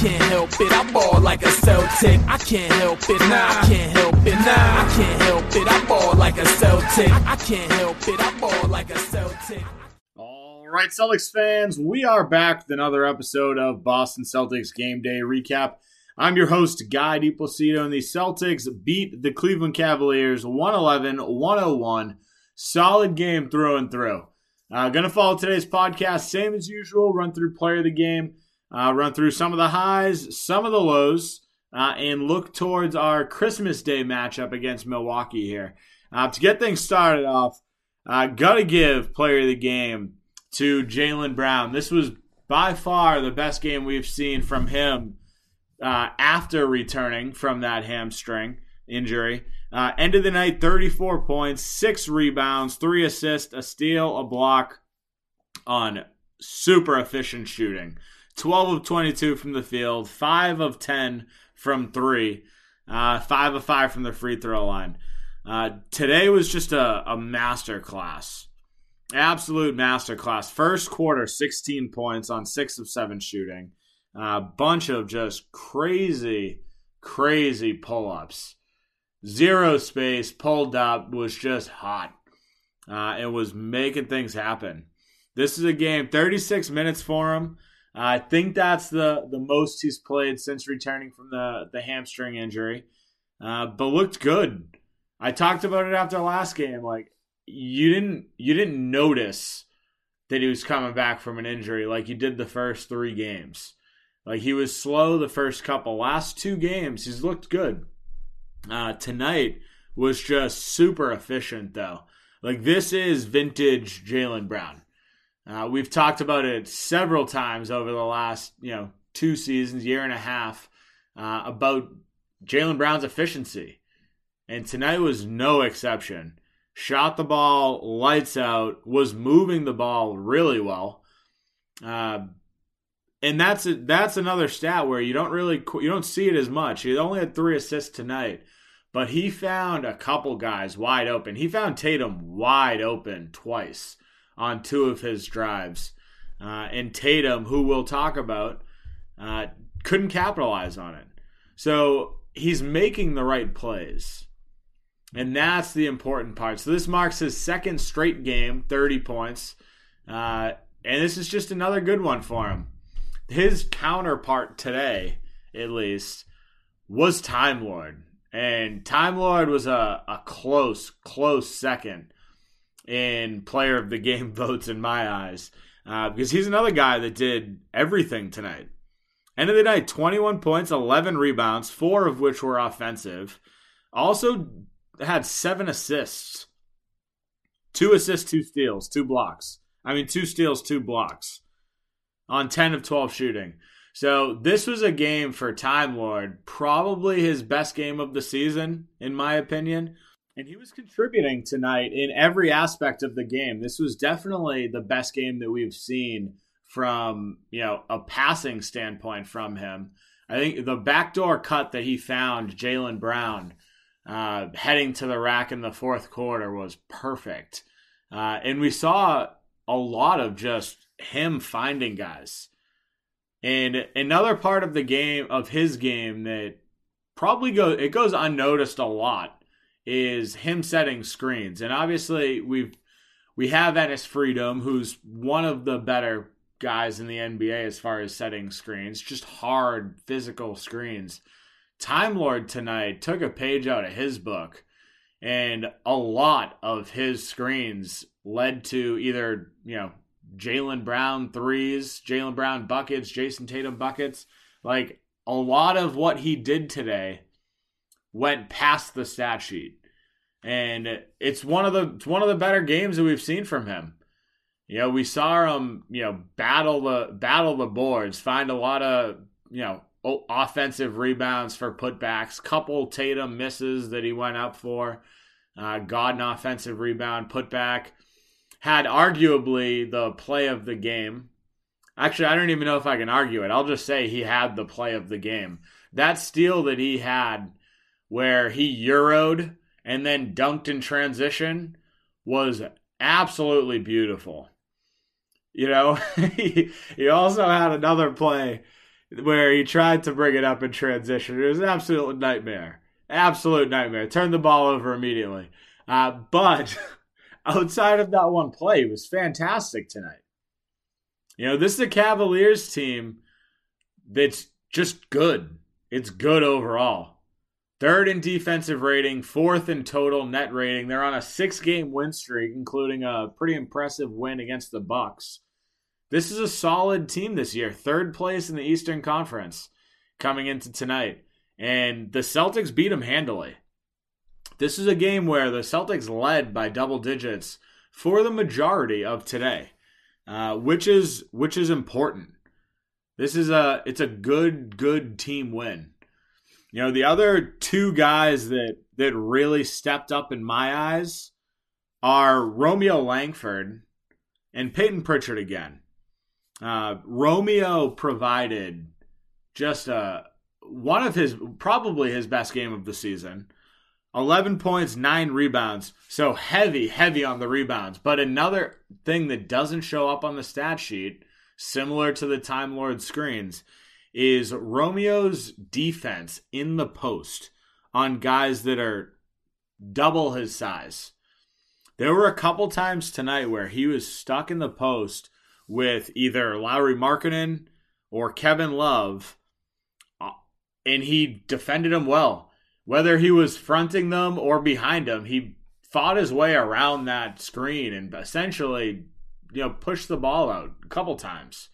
can't help it. I ball like a Celtic. I can't help it. Nah, I can't help it. Nah, I can't help it. I ball like a Celtic. I can't help it. I ball like a Celtic. All right, Celtics fans, we are back with another episode of Boston Celtics Game Day Recap. I'm your host, Guy DiPlacido, and the Celtics beat the Cleveland Cavaliers 111 101. Solid game through and through. Uh, gonna follow today's podcast, same as usual, run through player of the game, uh, run through some of the highs, some of the lows, uh, and look towards our Christmas Day matchup against Milwaukee here. Uh, to get things started off, uh, gotta give player of the game to Jaylen Brown. This was by far the best game we've seen from him uh, after returning from that hamstring injury. Uh, end of the night, 34 points, six rebounds, three assists, a steal, a block on super efficient shooting. 12 of 22 from the field, 5 of 10 from three, uh, 5 of 5 from the free throw line. Uh, today was just a, a master class. Absolute master class. First quarter, 16 points on 6 of 7 shooting. A uh, bunch of just crazy, crazy pull ups. Zero space, pulled up, was just hot. Uh, it was making things happen. This is a game, 36 minutes for him. I think that's the, the most he's played since returning from the, the hamstring injury. Uh, but looked good. I talked about it after last game. Like you didn't you didn't notice that he was coming back from an injury like you did the first three games. Like he was slow the first couple. Last two games, he's looked good. Uh, tonight was just super efficient though. Like this is vintage Jaylen Brown. Uh, we've talked about it several times over the last, you know, two seasons, year and a half, uh, about Jaylen Brown's efficiency, and tonight was no exception. Shot the ball lights out, was moving the ball really well, uh, and that's a, that's another stat where you don't really you don't see it as much. He only had three assists tonight, but he found a couple guys wide open. He found Tatum wide open twice on two of his drives. Uh, and Tatum, who we'll talk about, uh, couldn't capitalize on it. So he's making the right plays. And that's the important part. So this marks his second straight game, 30 points. Uh, and this is just another good one for him. His counterpart today, at least, was Time Lord. And Time Lord was a, a close, close second in player of the game votes in my eyes uh, because he's another guy that did everything tonight. End of the night, 21 points, 11 rebounds, four of which were offensive. Also had seven assists, two assists, two steals, two blocks. I mean, two steals, two blocks on 10 of 12 shooting. So this was a game for Time Lord, probably his best game of the season, in my opinion and he was contributing tonight in every aspect of the game. This was definitely the best game that we've seen from you know a passing standpoint from him. I think the backdoor cut that he found Jaylen Brown uh, heading to the rack in the fourth quarter was perfect, uh, and we saw a lot of just him finding guys. And another part of the game of his game that probably go it goes unnoticed a lot is him setting screens. And obviously we've we have Enes Freedom, who's one of the better guys in the NBA as far as setting screens, just hard physical screens. Time Lord tonight took a page out of his book, and a lot of his screens led to either, you know, Jaylen Brown threes, Jaylen Brown buckets, Jayson Tatum buckets. Like a lot of what he did today went past the stat sheet and it's one of the it's one of the better games that we've seen from him. You know, we saw him, you know, battle the battle the boards, find a lot of, you know, offensive rebounds for putbacks, couple Tatum misses that he went up for, uh, got an offensive rebound, putback, had arguably the play of the game. Actually, I don't even know if I can argue it. I'll just say he had the play of the game. That steal that he had where he euroed and then dunked in transition was absolutely beautiful. You know, he, he also had another play where he tried to bring it up in transition. It was an absolute nightmare. Absolute nightmare. Turned the ball over immediately. Uh, but outside of that one play, was fantastic tonight. You know, this is a Cavaliers team that's just good. It's good overall. Third in defensive rating, fourth in total net rating. They're on a six-game win streak, including a pretty impressive win against the Bucks. This is a solid team this year. Third place in the Eastern Conference coming into tonight. And the Celtics beat them handily. This is a game where the Celtics led by double digits for the majority of today, uh, which is which is important. This is a it's a good good team win. You know, the other two guys that that really stepped up in my eyes are Romeo Langford and Peyton Pritchard again. Uh, Romeo provided just a one of his probably his best game of the season. 11 points, 9 rebounds. So heavy, heavy on the rebounds. But another thing that doesn't show up on the stat sheet, similar to the Time Lord screens, is Romeo's defense in the post on guys that are double his size. There were a couple times tonight where he was stuck in the post with either Lauri Markkanen or Kevin Love, uh, and he defended him well. Whether he was fronting them or behind them, he fought his way around that screen and essentially, you know, pushed the ball out a couple times.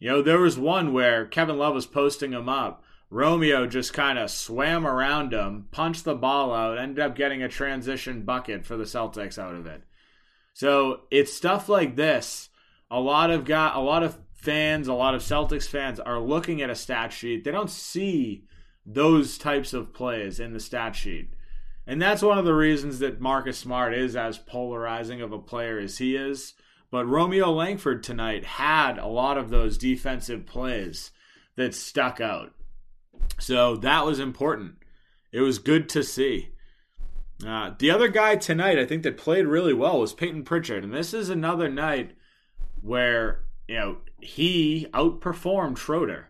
You know, there was one where Kevin Love was posting him up. Romeo just kind of swam around him, punched the ball out, ended up getting a transition bucket for the Celtics out of it. So it's stuff like this. A lot of got a lot of fans, a lot of Celtics fans are looking at a stat sheet. They don't see those types of plays in the stat sheet. And that's one of the reasons that Marcus Smart is as polarizing of a player as he is. But Romeo Langford tonight had a lot of those defensive plays that stuck out. So that was important. It was good to see. Uh, the other guy tonight, I think, that played really well was Peyton Pritchard. And this is another night where, you know, he outperformed Schroeder.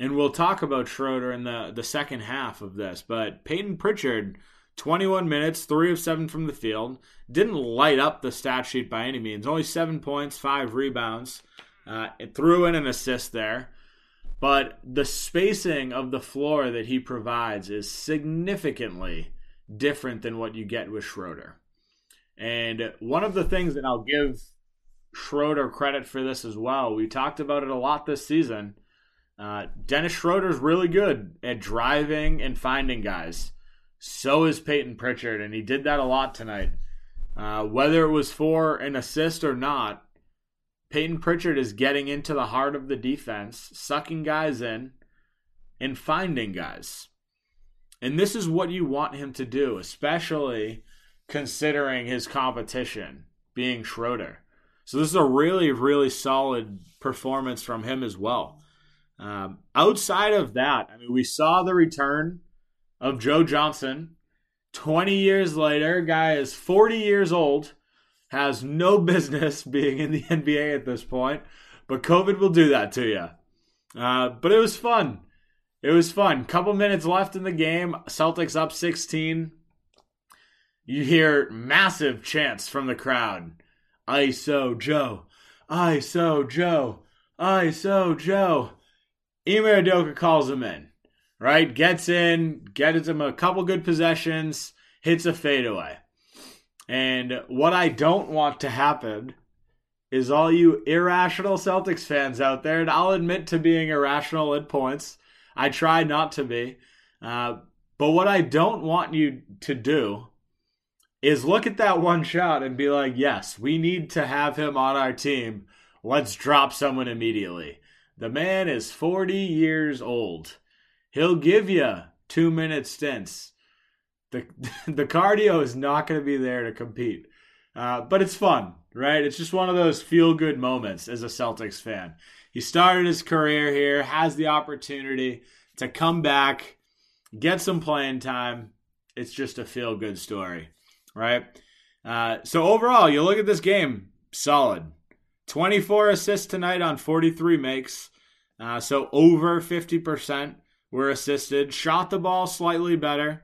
And we'll talk about Schroeder in the, the second half of this. But Peyton Pritchard 21 minutes, 3 of 7 from the field. Didn't light up the stat sheet by any means. Only 7 points, 5 rebounds. Uh, it threw in an assist there. But the spacing of the floor that he provides is significantly different than what you get with Schroeder. And one of the things that I'll give Schroeder credit for this as well, we talked about it a lot this season. Uh, Dennis Schroeder's really good at driving and finding guys. So is Peyton Pritchard, and he did that a lot tonight. Uh, whether it was for an assist or not, Peyton Pritchard is getting into the heart of the defense, sucking guys in, and finding guys. And this is what you want him to do, especially considering his competition being Schroeder. So this is a really, really solid performance from him as well. Um, outside of that, I mean, we saw the return of Joe Johnson. 20 years later, guy is 40 years old, has no business being in the NBA at this point, but COVID will do that to you. Uh, but it was fun. It was fun. Couple minutes left in the game. Celtics up 16. You hear massive chants from the crowd. ISO Joe. ISO Joe. ISO Joe. Ime Udoka calls him in right? Gets in, gets him a couple good possessions, hits a fadeaway. And what I don't want to happen is all you irrational Celtics fans out there, and I'll admit to being irrational at points. I try not to be. Uh, but what I don't want you to do is look at that one shot and be like, yes, we need to have him on our team. Let's drop someone immediately. The man is 40 years old. He'll give you two minute stints. The the cardio is not going to be there to compete, uh, but it's fun, right? It's just one of those feel good moments as a Celtics fan. He started his career here, has the opportunity to come back, get some playing time. It's just a feel good story, right? Uh, so overall, you look at this game, solid. 24 assists tonight on 43 makes. Uh, so over 50% were assisted. Shot the ball slightly better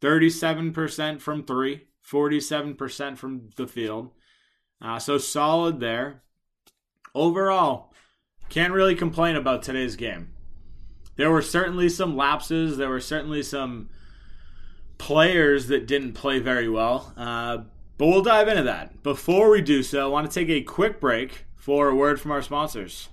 37% from three, 47% from the field. Uh, so solid there. Overall, can't really complain about today's game. There were certainly some lapses. There were certainly some players that didn't play very well. Uh, but we'll dive into that. Before we do so, I want to take a quick break for a word from our sponsors.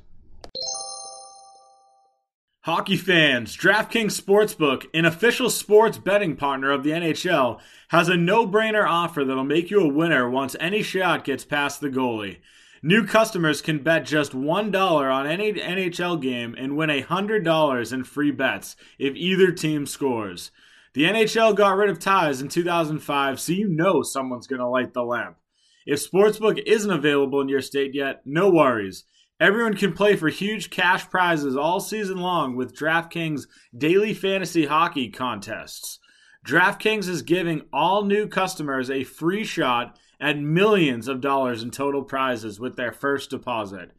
Hockey fans, DraftKings Sportsbook, an official sports betting partner of the NHL, has a no brainer offer that'll make you a winner once any shot gets past the goalie. New customers can bet just $1 on any NHL game and win $100 in free bets if either team scores. The NHL got rid of ties in 2005, so you know someone's going to light the lamp. If Sportsbook isn't available in your state yet, no worries. Everyone can play for huge cash prizes all season long with DraftKings daily fantasy hockey contests. DraftKings is giving all new customers a free shot at millions of dollars in total prizes with their first deposit.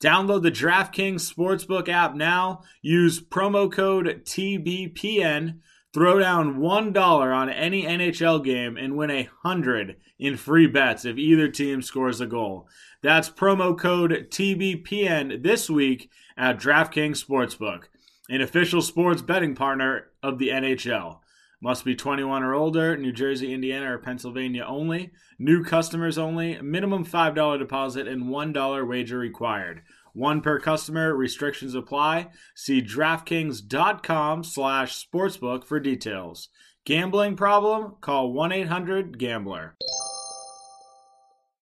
Download the DraftKings Sportsbook app now. Use promo code TBPN Throw down $1 on any NHL game and win a 100 in free bets if either team scores a goal. That's promo code TBPN this week at DraftKings Sportsbook, an official sports betting partner of the NHL. Must be 21 or older, New Jersey, Indiana, or Pennsylvania only. New customers only. Minimum $5 deposit and $1 wager required. One per customer. Restrictions apply. See DraftKings.com slash sportsbook for details. Gambling problem? Call 1-800-GAMBLER.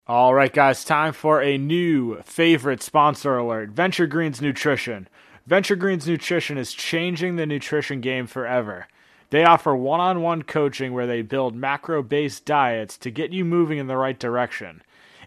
All right, guys, time for a new favorite sponsor alert Venture Greens Nutrition. Venture Greens Nutrition is changing the nutrition game forever. They offer one on one coaching where they build macro based diets to get you moving in the right direction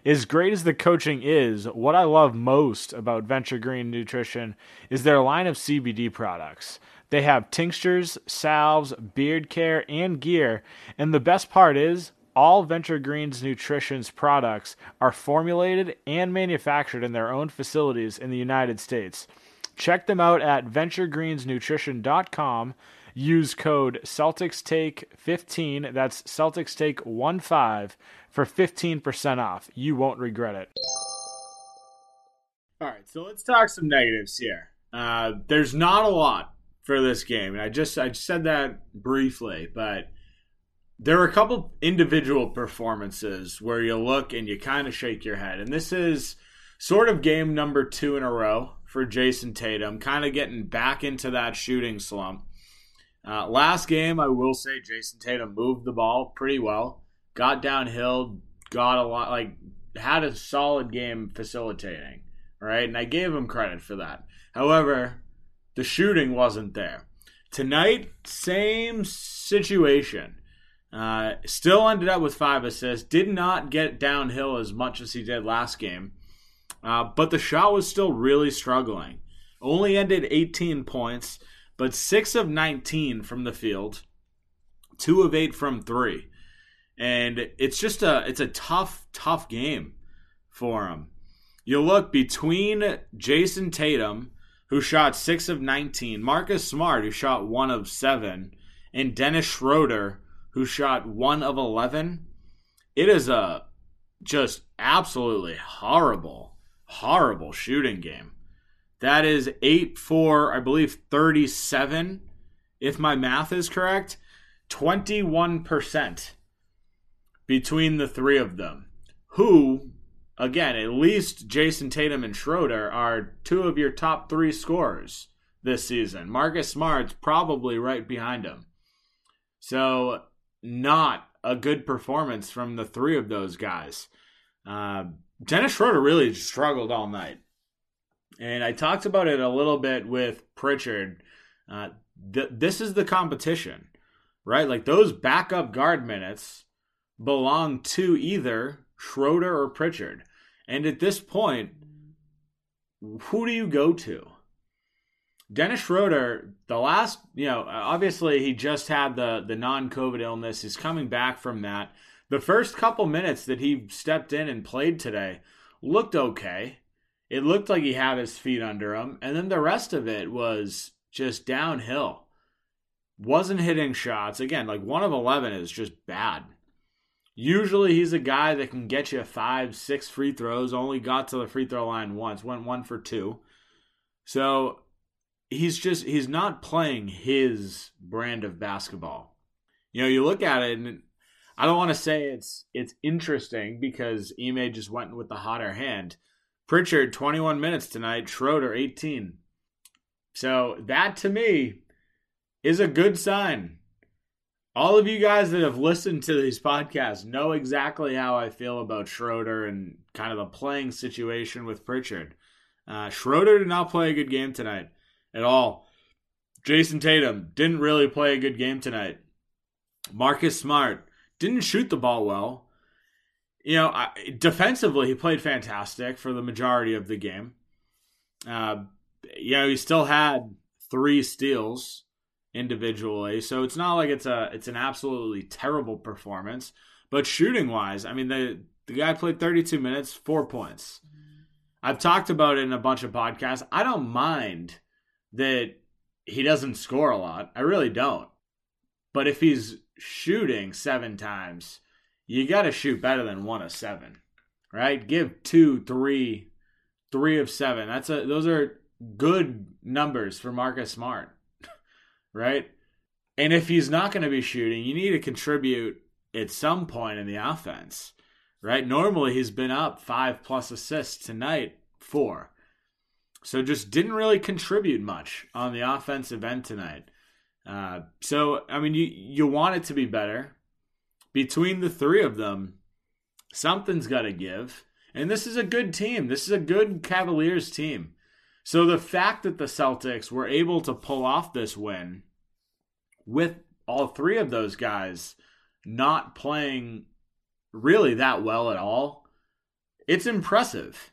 as great as the coaching is, what I love most about Venture Green Nutrition is their line of CBD products. They have tinctures, salves, beard care, and gear. And the best part is, all Venture Greens Nutrition's products are formulated and manufactured in their own facilities in the United States. Check them out at venturegreensnutrition.com. Use code CelticsTake15, that's CelticsTake15 for 15% off. You won't regret it. All right, so let's talk some negatives here. Uh, there's not a lot for this game, and I just I said that briefly, but there are a couple individual performances where you look and you kind of shake your head, and this is sort of game number two in a row for Jayson Tatum, kind of getting back into that shooting slump. Uh, last game, I will say Jayson Tatum moved the ball pretty well got downhill, got a lot, like, had a solid game facilitating, right? And I gave him credit for that. However, the shooting wasn't there. Tonight, same situation. Uh, still ended up with five assists. Did not get downhill as much as he did last game. Uh, but the shot was still really struggling. Only ended 18 points, but 6 of 19 from the field, 2 of 8 from 3 and it's just a it's a tough tough game for him. You look between Jayson Tatum, who shot six of nineteen, Marcus Smart, who shot one of seven, and Dennis Schroeder, who shot one of eleven. It is a just absolutely horrible, horrible shooting game. That is eight for I believe thirty seven, if my math is correct. Twenty one percent between the three of them, who, again, at least Jayson Tatum and Schroeder are two of your top three scorers this season. Marcus Smart's probably right behind him. So, not a good performance from the three of those guys. Uh, Dennis Schroeder really struggled all night. And I talked about it a little bit with Pritchard. Uh, th- this is the competition, right? Like those backup guard minutes belong to either Schroeder or Pritchard. And at this point, who do you go to? Dennis Schroeder, the last, you know, obviously he just had the the non-COVID illness. He's coming back from that. The first couple minutes that he stepped in and played today looked okay. it looked like he had his feet under him, and then the rest of it was just downhill. Wasn't hitting shots. Again, like one of 11 is just bad. Usually he's a guy that can get you five, six free throws. Only got to the free throw line once, went one for two. So he's just, he's not playing his brand of basketball. You know, you look at it and I don't want to say it's it's interesting because Ime just went with the hotter hand. Pritchard 21 minutes tonight, Schroeder 18. So that to me is a good sign. All of you guys that have listened to these podcasts know exactly how I feel about Schroeder and kind of the playing situation with Pritchard. Uh, Schroeder did not play a good game tonight at all. Jayson Tatum didn't really play a good game tonight. Marcus Smart didn't shoot the ball well. You know, I, defensively, he played fantastic for the majority of the game. Uh, you know, he still had three steals individually, so it's not like it's a it's an absolutely terrible performance. But shooting wise, I mean the the guy played 32 minutes, four points. Mm-hmm. I've talked about it in a bunch of podcasts. I don't mind that he doesn't score a lot. I really don't. But if he's shooting seven times, you got to shoot better than one of seven, right? Give two, three, three of seven. That's a those are good numbers for Marcus Smart, right? And if he's not going to be shooting, you need to contribute at some point in the offense, right? Normally he's been up five plus assists tonight, four. So just didn't really contribute much on the offensive end tonight. Uh, so I mean, you you want it to be better. Between the three of them, something's got to give. And this is a good team. This is a good Cavaliers team. So the fact that the Celtics were able to pull off this win with all three of those guys not playing really that well at all, it's impressive.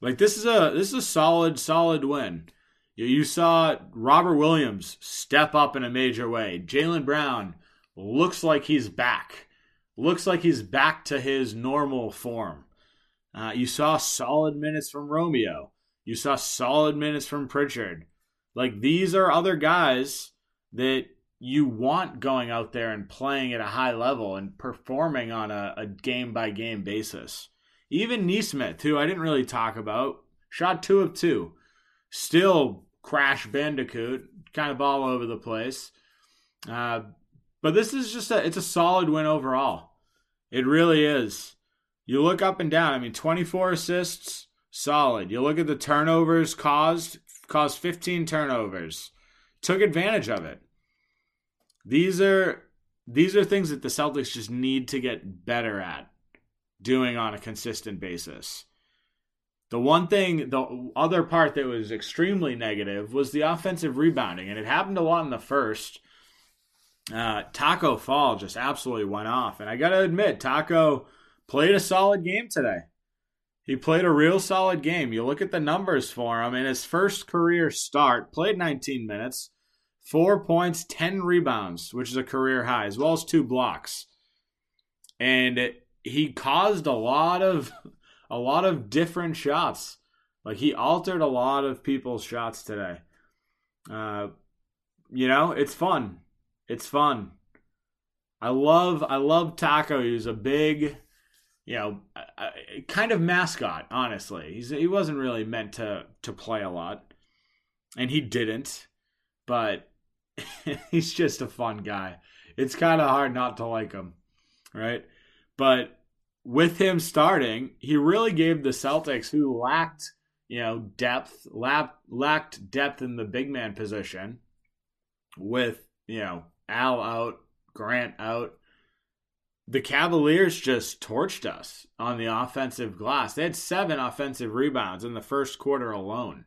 Like this is a this is a solid solid win. You saw Robert Williams step up in a major way. Jaylen Brown looks like he's back. Looks like he's back to his normal form. Uh, you saw solid minutes from Romeo. You saw solid minutes from Pritchard. Like these are other guys that you want going out there and playing at a high level and performing on a game by game basis. Even Nesmith, who I didn't really talk about, shot two of two. Still Crash Bandicoot, kind of all over the place. Uh, but this is just a it's a solid win overall. It really is. You look up and down. I mean, 24 assists, solid. You look at the turnovers caused, caused 15 turnovers. Took advantage of it. These are these are things that the Celtics just need to get better at doing on a consistent basis. The one thing, the other part that was extremely negative was the offensive rebounding, and it happened a lot in the first. Uh, Tacko Fall just absolutely went off, and I got to admit, Tacko played a solid game today. He played a real solid game. You look at the numbers for him in his first career start, played 19 minutes, four points, 10 rebounds, which is a career high, as well as two blocks. And he caused a lot of a lot of different shots. Like he altered a lot of people's shots today. Uh, you know, it's fun. It's fun. I love I love Tacko. He's a big, you know, kind of mascot. Honestly, he's he wasn't really meant to to play a lot, and he didn't. But he's just a fun guy. It's kind of hard not to like him, right? But with him starting, he really gave the Celtics, who lacked, you know, depth, lacked depth in the big man position, with you know Al out, Grant out. The Cavaliers just torched us on the offensive glass. They had seven offensive rebounds in the first quarter alone,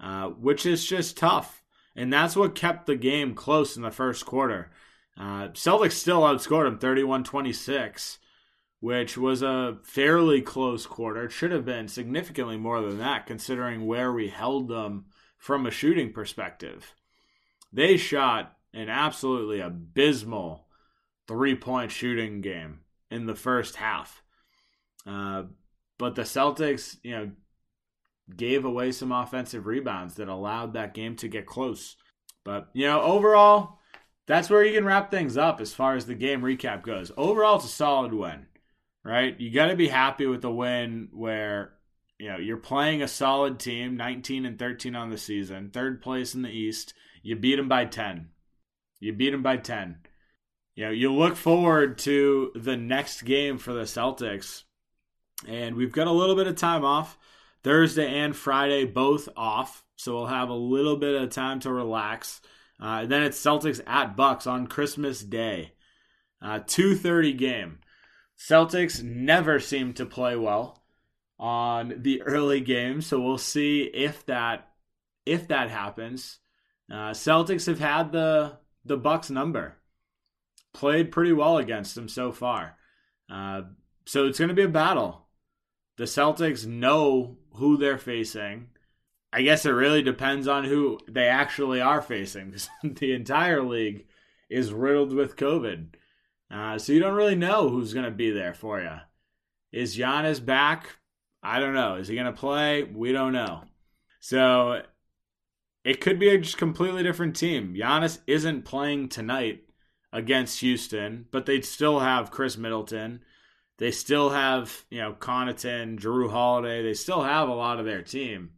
uh, which is just tough. And that's what kept the game close in the first quarter. Uh, Celtics still outscored them 31 26 which was a fairly close quarter. It should have been significantly more than that, considering where we held them from a shooting perspective. They shot an absolutely abysmal three point shooting game in the first half. Uh, but the Celtics, you know, gave away some offensive rebounds that allowed that game to get close. But, you know, overall, that's where you can wrap things up as far as the game recap goes. Overall, it's a solid win, right? You got to be happy with the win where, you know, you're playing a solid team, 19 and 13 on the season, third place in the East. You beat them by 10. You beat them by 10. You know, you look forward to the next game for the Celtics, and we've got a little bit of time off. Thursday and Friday, both off. So we'll have a little bit of time to relax. Uh, then it's Celtics at Bucks on Christmas Day. Uh, 2.30 game. Celtics never seem to play well on the early game, so we'll see if that if that happens. Uh, Celtics have had the the Bucks number, played pretty well against them so far. Uh, so it's going to be a battle. The Celtics know who they're facing. I guess it really depends on who they actually are facing because the entire league is riddled with COVID. Uh, so you don't really know who's going to be there for you. Is Giannis back? I don't know. Is he going to play? We don't know. So it could be a just completely different team. Giannis isn't playing tonight against Houston, but they'd still have Khris Middleton. They still have, you know, Connaughton, Jrue Holiday. They still have a lot of their team.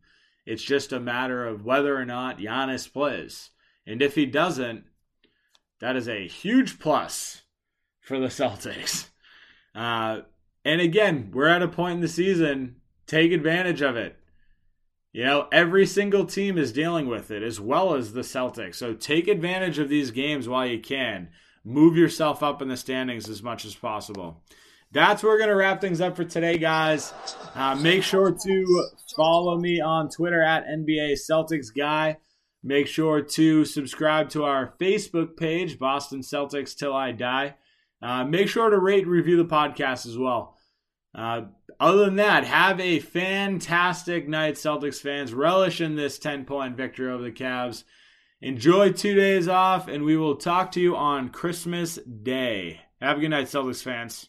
It's just a matter of whether or not Giannis plays. And if he doesn't, that is a huge plus for the Celtics. Uh, and again, we're at a point in the season, take advantage of it. You know, every single team is dealing with it, as well as the Celtics. So take advantage of these games while you can. Move yourself up in the standings as much as possible that's where we're going to wrap things up for today, guys. Uh, make sure to follow me on Twitter at NBA Celtics Guy. Make sure to subscribe to our Facebook page, Boston Celtics Till I Die. Uh, make sure to rate review the podcast as well. Uh, other than that, have a fantastic night, Celtics fans. Relish in this 10 point victory over the Cavs. Enjoy two days off, and we will talk to you on Christmas Day. Have a good night, Celtics fans.